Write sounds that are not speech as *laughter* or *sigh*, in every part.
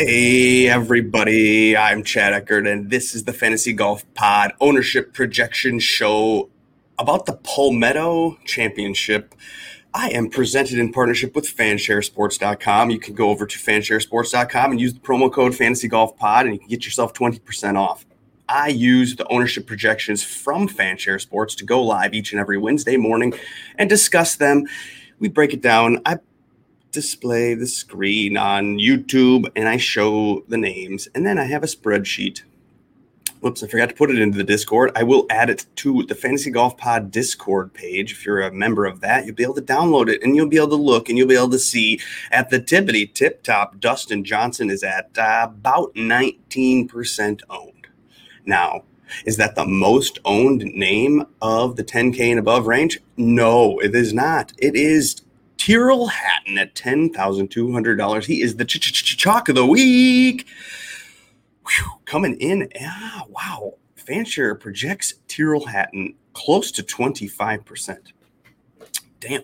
Hey, everybody. I'm Chad Eckert, and this is the Fantasy Golf Pod ownership projection show about the Palmetto Championship. I am presented in partnership with fansharesports.com. You can go over to fansharesports.com and use the promo code Fantasy Golf Pod, and you can get yourself 20% off. I use the ownership projections from Fanshare Sports to go live each and every Wednesday morning and discuss them. We break it down. I display the screen on YouTube and I show the names, and then I have a spreadsheet. Whoops, I forgot to put it into the Discord. I will add it to the Fantasy Golf Pod Discord page. If you're a member of that, you'll be able to download it and you'll be able to look and you'll be able to see at the tippity tip top, Dustin Johnson is at uh, about 19% owned. Now, is that the most owned name of the 10K and above range? No, it is not. It is Tyrrell Hatton at $10,200. He is the ch- ch- ch- chalk of the week. Whew, coming in. Ah, wow. Fanshare projects Tyrrell Hatton close to 25%. Damn.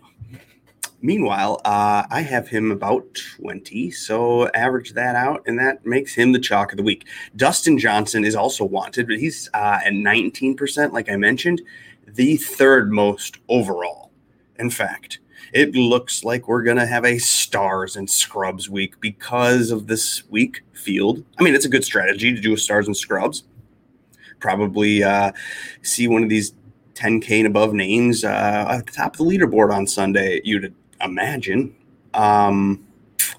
Meanwhile, uh, I have him about 20, so average that out, and that makes him the chalk of the week. Dustin Johnson is also wanted, but he's uh, at 19%, like I mentioned, the third most overall. In fact, it looks like we're going to have a stars and scrubs week because of this weak field. I mean, it's a good strategy to do a stars and scrubs. Probably uh, see one of these 10K and above names uh, at the top of the leaderboard on Sunday. You'd imagine. Um,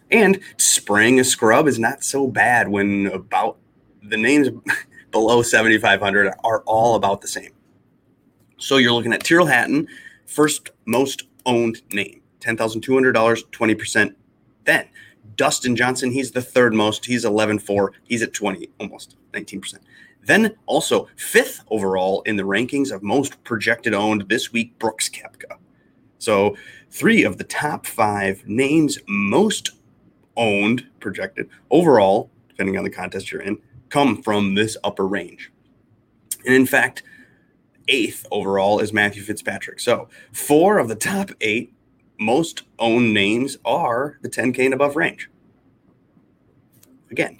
and spraying a scrub is not so bad when about the names *laughs* below 7,500 are all about the same. So you're looking at Tyrrell Hatton, first most owned name, $10,200, 20%. Then Dustin Johnson, he's the third most. He's 11.4. He's at 20, almost 19%. Then also fifth overall in the rankings of most projected owned this week, Brooks Koepka. So three of the top five names most owned projected overall, depending on the contest you're in, come from this upper range. And in fact, eighth overall is Matthew Fitzpatrick. So four of the top eight most owned names are the 10K and above range. Again,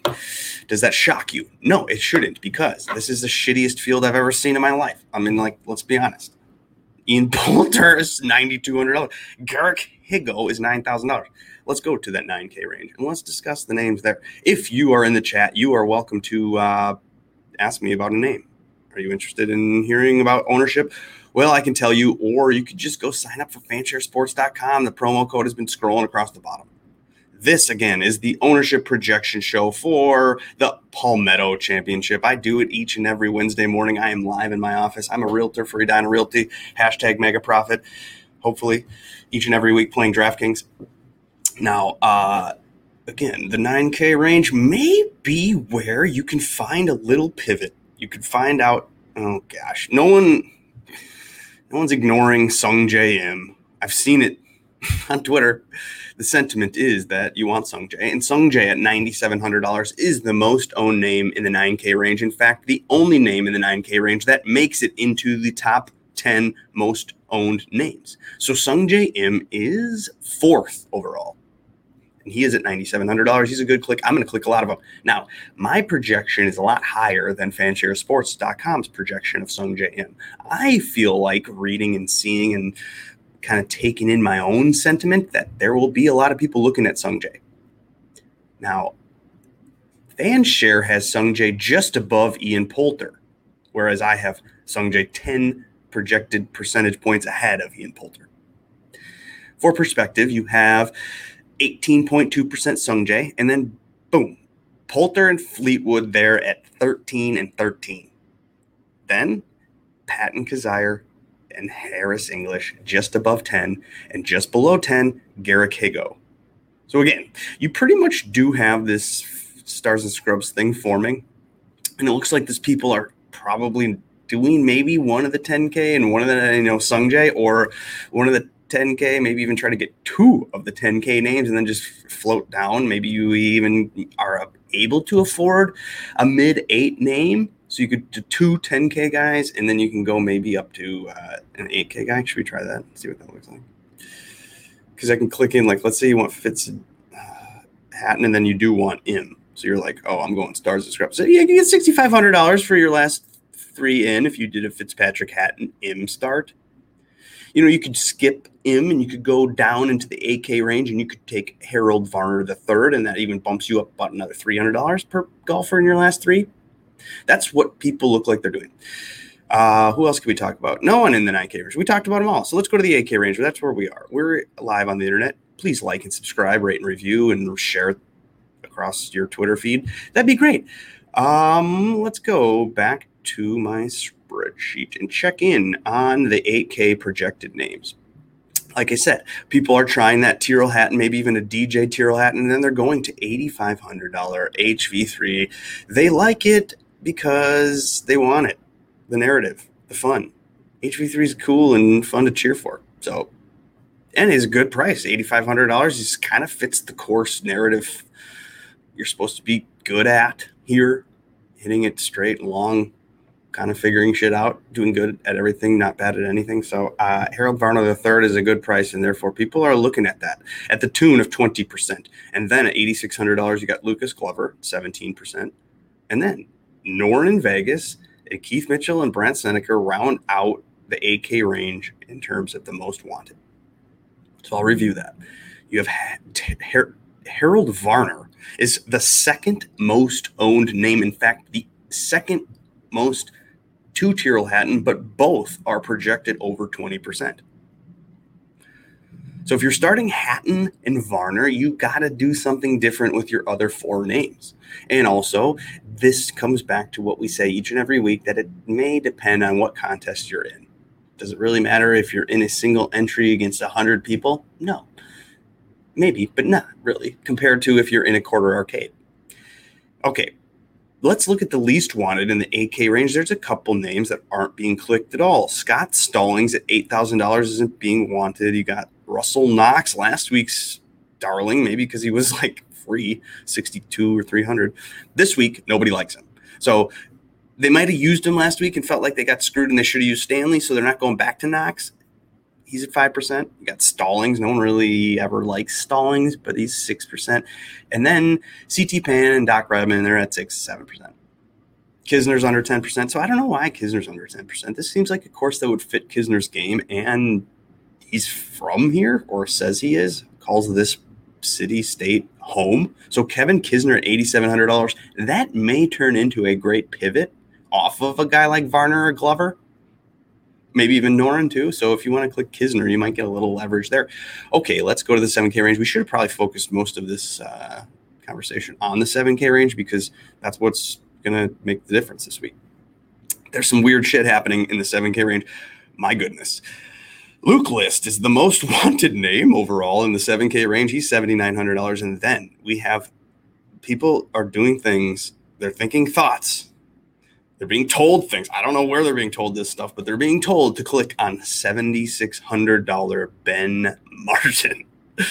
does that shock you? No, it shouldn't because this is the shittiest field I've ever seen in my life. I mean, like, let's be honest. Ian *laughs* Poulter is $9,200. Garrick Higgo is $9,000. Let's go to that 9K range and let's discuss the names there. If you are in the chat, you are welcome to uh, ask me about a name. Are you interested in hearing about ownership? Well, I can tell you, or you could just go sign up for fansharesports.com. The promo code has been scrolling across the bottom. This again is the ownership projection show for the Palmetto Championship. I do it each and every Wednesday morning. I am live in my office. I'm a realtor for Edina Realty, hashtag mega profit. Hopefully, each and every week playing DraftKings. Now, uh, again, the 9K range may be where you can find a little pivot. You could find out, oh gosh, no one no one's ignoring Sungjae Im. I've seen it *laughs* on Twitter. The sentiment is that you want Sungjae, and Sungjae at $9,700 is the most owned name in the 9K range. In fact, the only name in the 9K range that makes it into the top 10 most owned names. So Sungjae Im is fourth overall. And he is at $9,700. He's a good click. I'm going to click a lot of them. Now, my projection is a lot higher than fansharesports.com's projection of Im. I feel like reading and seeing and kind of taking in my own sentiment that there will be a lot of people looking at Sungjae. Now, Fanshare has Sungjae just above Ian Poulter, whereas I have Sungjae 10 projected percentage points ahead of Ian Poulter. For perspective, you have 18.2% Sungjae, and then boom, Poulter and Fleetwood there at 13 and 13. Then Patton Kizzire and Harris English just above 10, and just below 10, Garrick Higgo. So again, you pretty much do have this stars and scrubs thing forming, and it looks like these people are probably doing maybe one of the 10k and one of the you know Sungjae or one of the 10k, maybe even try to get two of the 10k names and then just float down. Maybe you even are able to afford a mid eight name so you could do two 10K guys, and then you can go maybe up to uh, an 8K guy. Should we try that? See what that looks like. Because I can click in, like, let's say you want Fitz uh, Hatton, and then you do want Im. So you're like, oh, I'm going stars scrubs. So yeah, you get five hundred dollars for your last three in if you did a Fitzpatrick Hatton Im start. You know, you could skip Im and you could go down into the 8K range and you could take Harold Varner the third, and that even bumps you up about another three hundred dollars per golfer in your last three. That's what people look like they're doing. Uh, who else can we talk about? No one in the 9K range. We talked about them all. So let's go to the 8K range. That's where we are. We're live on the internet. Please like and subscribe, rate and review, and share across your Twitter feed. That'd be great. Um, let's go back to my spreadsheet and check in on the 8K projected names. Like I said, people are trying that Tyrrell and maybe even a DJ Tyrrell hat, and then they're going to $8,500 HV3. They like it because they want it the narrative, the fun. HV3 is cool and fun to cheer for. So, and is a good price, $8,500. Just kind of fits the course narrative you're supposed to be good at here, hitting it straight, long, kind of figuring shit out, doing good at everything, not bad at anything. So uh, Harold Varner III is a good price, and therefore people are looking at that at the tune of 20%. And then at $8,600, you got Lucas Glover, 17%. And then Noren in Vegas and Keith Mitchell and Brandt Snedeker round out the 8K range in terms of the most wanted. So I'll review that. You have Harold Varner is the second most owned name. In fact, the second most to Tyrrell Hatton, but both are projected over 20%. So if you're starting Hatton and Varner, you got to do something different with your other four names. And also, this comes back to what we say each and every week that it may depend on what contest you're in. Does it really matter if you're in a single entry against 100 people? No. Maybe, but not really, compared to if you're in a quarter arcade. Okay, let's look at the least wanted in the 8K range. There's a couple names that aren't being clicked at all. Scott Stallings at $8,000 isn't being wanted. You got Russell Knox, last week's darling, maybe because he was *laughs* like free 62 or 300. This week, nobody likes him. So they might have used him last week and felt like they got screwed and they should have used Stanley. So they're not going back to Knox. He's at 5%. You got Stallings. No one really ever likes Stallings, but he's 6%. And then CT Pan and Doc Redman, they're at 6 7%. Kisner's under 10%. So I don't know why Kisner's under 10%. This seems like a course that would fit Kisner's game and he's from here or says he is, calls this city state home. So Kevin Kisner at $8,700, that may turn into a great pivot off of a guy like Varner or Glover. Maybe even Noren too. So if you want to click Kisner, you might get a little leverage there. Okay, let's go to the 7K range. We should have probably focused most of this uh, conversation on the 7K range because that's what's going to make the difference this week. There's some weird shit happening in the 7K range. My goodness. Luke List is the most *laughs* wanted name overall in the 7K range. He's $7,900. And then we have people are doing things, they're thinking thoughts, they're being told things. I don't know where they're being told this stuff, but they're being told to click on $7,600 Ben Martin. *sighs*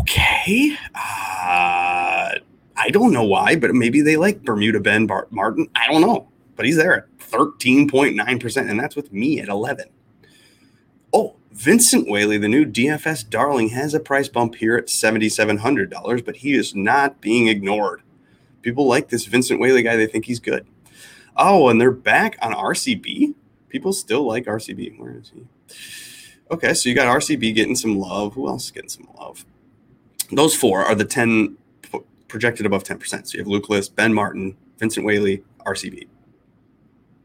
okay. Uh, I don't know why, but maybe they like Bermuda Ben Martin. I don't know. But he's there at 13.9%, and that's with me at 11. Oh, Vincent Whaley, the new DFS darling, has a price bump here at $7,700, but he is not being ignored. People like this Vincent Whaley guy, they think he's good. Oh, and they're back on RCB. People still like RCB. Where is he? Okay, so you got RCB getting some love. Who else is getting some love? Those four are the 10 projected above 10%. So you have Lucas, Ben Martin, Vincent Whaley, RCB.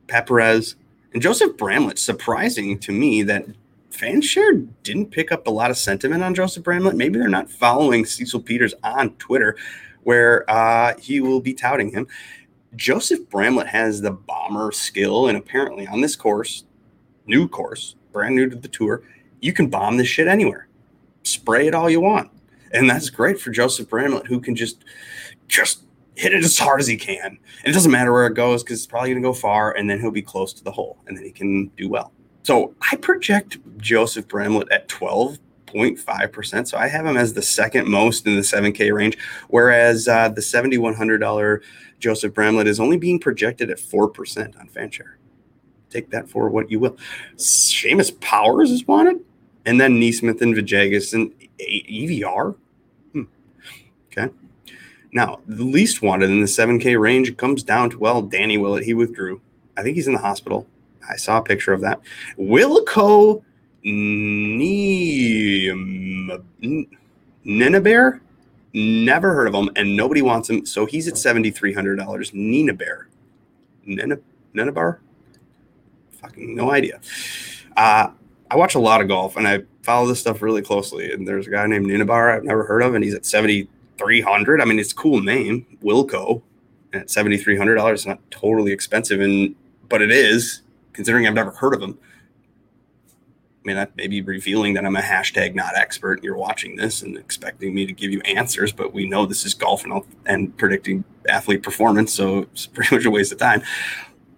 Pat Perez, and Joseph Bramlett. Surprising to me that Fanshare didn't pick up a lot of sentiment on Joseph Bramlett. Maybe they're not following Cecil Peters on Twitter, where uh, he will be touting him. Joseph Bramlett has the bomber skill, and apparently on this course, new course, brand new to the tour, you can bomb this shit anywhere. Spray it all you want, and that's great for Joseph Bramlett, who can just just hit it as hard as he can. And it doesn't matter where it goes because it's probably going to go far, and then he'll be close to the hole, and then he can do well. So I project Joseph Bramlett at 12.5%. So I have him as the second most in the 7K range, whereas uh, the $7,100 Joseph Bramlett is only being projected at 4% on Fanshare. Take that for what you will. Seamus Powers is wanted, and then NeSmith and Vajagas and EVR. Hmm. Okay. Now, the least wanted in the 7K range comes down to, well, Danny Willett. He withdrew. I think he's in the hospital. I saw a picture of that. Wilco Nienaber? Never heard of him, and nobody wants him. So he's at $7,300. Nina Bear. Nina, Bar? Fucking no idea. Uh, I watch a lot of golf and I follow this stuff really closely. And there's a guy named Ninabar I've never heard of, and he's at 7,300. I mean, it's a cool name, Wilco, at $7,300. It's not totally expensive, and but it is considering I've never heard of him. I mean, that may be revealing that I'm a hashtag not expert. And You're watching this and expecting me to give you answers, but we know this is golf and, and predicting athlete performance, so it's *laughs* pretty much a waste of time.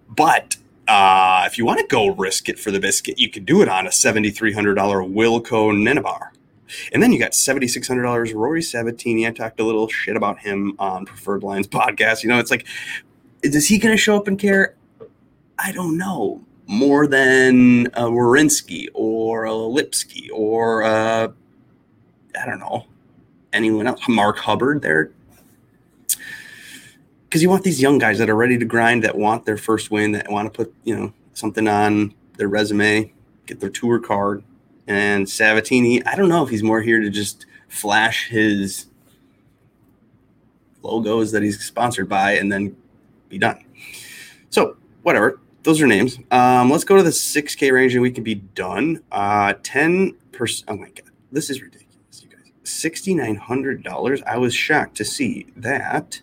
But uh, if you want to go risk it for the biscuit, you can do it on a $7,300 Wilco Nienaber. And then you got $7,600 Rory Sabbatini. I talked a little shit about him on Preferred Lines *laughs* podcast. You know, it's like, is he going to show up and care? I don't know. More than a Warinsky or a Lipsky or a, I don't know, anyone else. Mark Hubbard there because you want these young guys that are ready to grind, that want their first win, that want to put you know something on their resume, get their tour card. And Sabbatini, I don't know if he's more here to just flash his logos that he's sponsored by and then be done. So whatever, those are names. Um, let's go to the 6K range and we can be done. Uh, 10 percent. Oh my god, this is ridiculous, you guys. Sixty nine hundred dollars. I was shocked to see that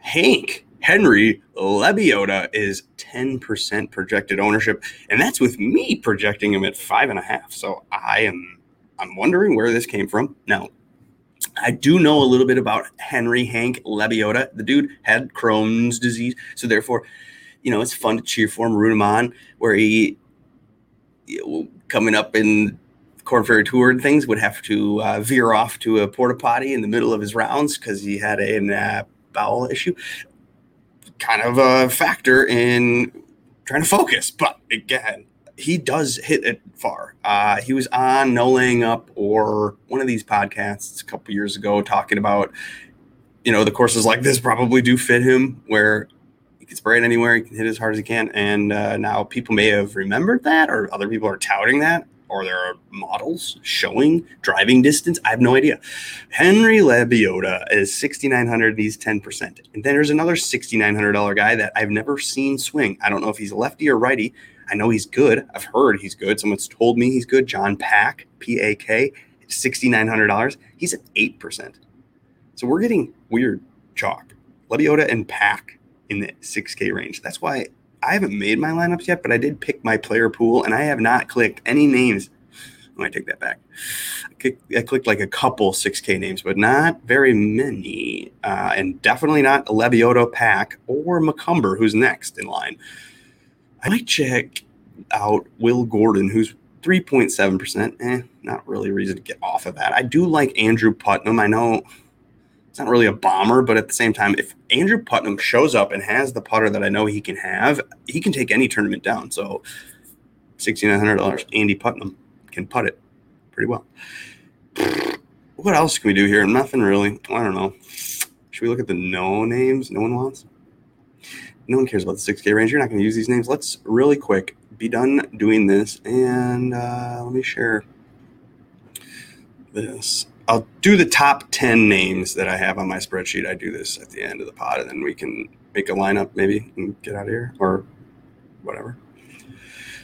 Hank Henry Lebioda is 10% projected ownership, and that's with me projecting him at five and a half. So I am I'm wondering where this came from. Now, I do know a little bit about Henry Hank Lebioda. The dude had Crohn's disease, so therefore, you know, it's fun to cheer for him, root him on. Where he you know, coming up in Korn Ferry Tour and things would have to uh, veer off to a porta potty in the middle of his rounds because he had a uh, bowel issue kind of a factor in trying to focus. But again, he does hit it far. Uh, he was on No Laying Up or one of these podcasts a couple years ago talking about, you know, the courses like this probably do fit him where he can spray it anywhere, he can hit as hard as he can. And uh, now people may have remembered that or other people are touting that or there are models showing driving distance. I have no idea. Henry Lebioda is 6,900. He's 10%. And then there's another $6,900 guy that I've never seen swing. I don't know if he's lefty or righty. I know he's good. I've heard he's good. Someone's told me he's good. John Pak, P A K, $6,900. He's at 8%. So we're getting weird chalk. Lebioda and Pak in the 6K range. That's why I haven't made my lineups yet, but I did pick my player pool and I have not clicked any names. Let me take that back. I clicked like a couple 6K names, but not very many. Uh, and definitely not Lebioda Pak or McCumber, who's next in line. I might check out Will Gordon, who's 3.7%. Eh, not really a reason to get off of that. I do like Andrew Putnam. I know it's not really a bomber, but at the same time, if Andrew Putnam shows up and has the putter that I know he can have, he can take any tournament down. So, sixty nine hundred dollars, Andy Putnam can putt it pretty well. What else can we do here? Nothing really. I don't know. Should we look at the no names? No one wants. No one cares about the six K range. You're not going to use these names. Let's really quick be done doing this, and uh, let me share this. I'll do the top 10 names that I have on my spreadsheet. I do this at the end of the pod, and then we can make a lineup maybe and get out of here or whatever.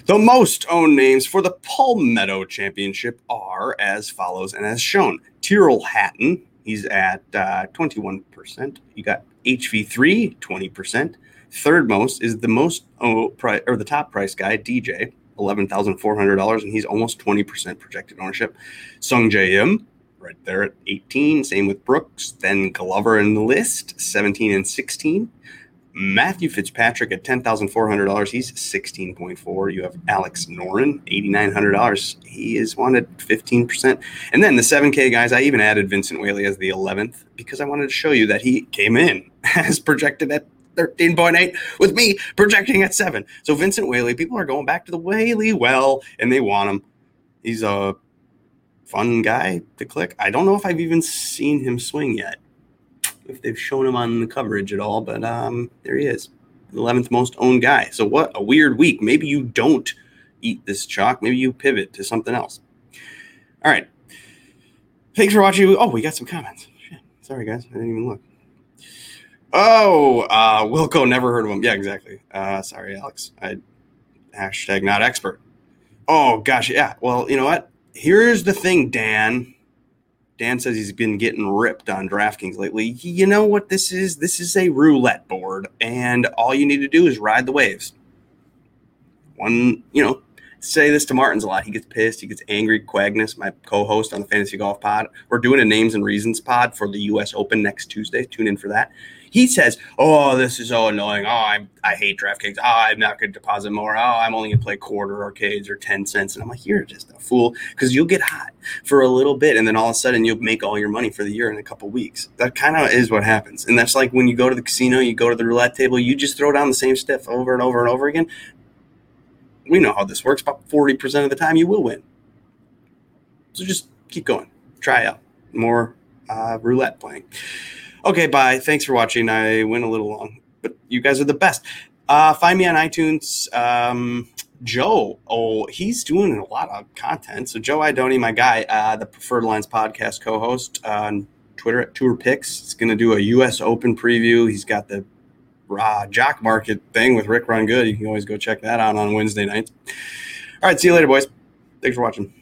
The most owned names for the Palmetto Championship are as follows and as shown Tyrrell Hatton, he's at uh, 21%. You got HV3, 20%. Third most is the most oh, pri- or the top price guy, DJ, $11,400, and he's almost 20% projected ownership. Sungjae Im, right there at 18. Same with Brooks. Then Glover the list, 17 and 16. Matthew Fitzpatrick at $10,400. He's 16.4. You have Alex Noren, $8,900. He is wanted 15%. And then the 7K guys, I even added Vincent Whaley as the 11th because I wanted to show you that he came in *laughs* as projected at 13.8 with me projecting at 7. So Vincent Whaley, people are going back to the Whaley well and they want him. He's a fun guy to click. I don't know if I've even seen him swing yet. if they've shown him on the coverage at all, but um, there he is, the 11th most owned guy. So what a weird week. Maybe you don't eat this chalk. Maybe you pivot to something else. All right. Thanks for watching. Oh, we got some comments. Shit. Sorry, guys. I didn't even look. Oh, uh, Wilco, never heard of him. Yeah, exactly. Uh, sorry, Alex. I hashtag not expert. Oh gosh, yeah. Well, you know what? Here's the thing, Dan. Dan says he's been getting ripped on DraftKings lately. You know what this is? This is a roulette board, and all you need to do is ride the waves. One, you know, say this to Martins a lot. He gets pissed. He gets angry. Quagness, my co-host on the Fantasy Golf Pod, we're doing a names and reasons pod for the U.S. Open next Tuesday. Tune in for that. He says, "Oh, this is so annoying. Oh, I I hate DraftKings. Oh, I'm not going to deposit more. Oh, I'm only going to play quarter arcades or ten cents." And I'm like, "You're just a fool," because you'll get hot for a little bit, and then all of a sudden you'll make all your money for the year in a couple weeks. That kind of is what happens, and that's like when you go to the casino, you go to the roulette table, you just throw down the same stuff over and over and over again. We know how this works. About forty percent of the time, you will win. So just keep going. Try out more uh, roulette playing. Okay, bye. Thanks for watching. I went a little long, but you guys are the best. Uh, find me on iTunes. Um, Joe, oh, he's doing a lot of content. So Joe Idoni, my guy, uh, the Preferred Lines podcast co-host on Twitter at Tour Picks. He's going to do a U.S. Open preview. He's got the uh, jock market thing with Rick Run Good. You can always go check that out on Wednesday nights. All right, see you later, boys. Thanks for watching.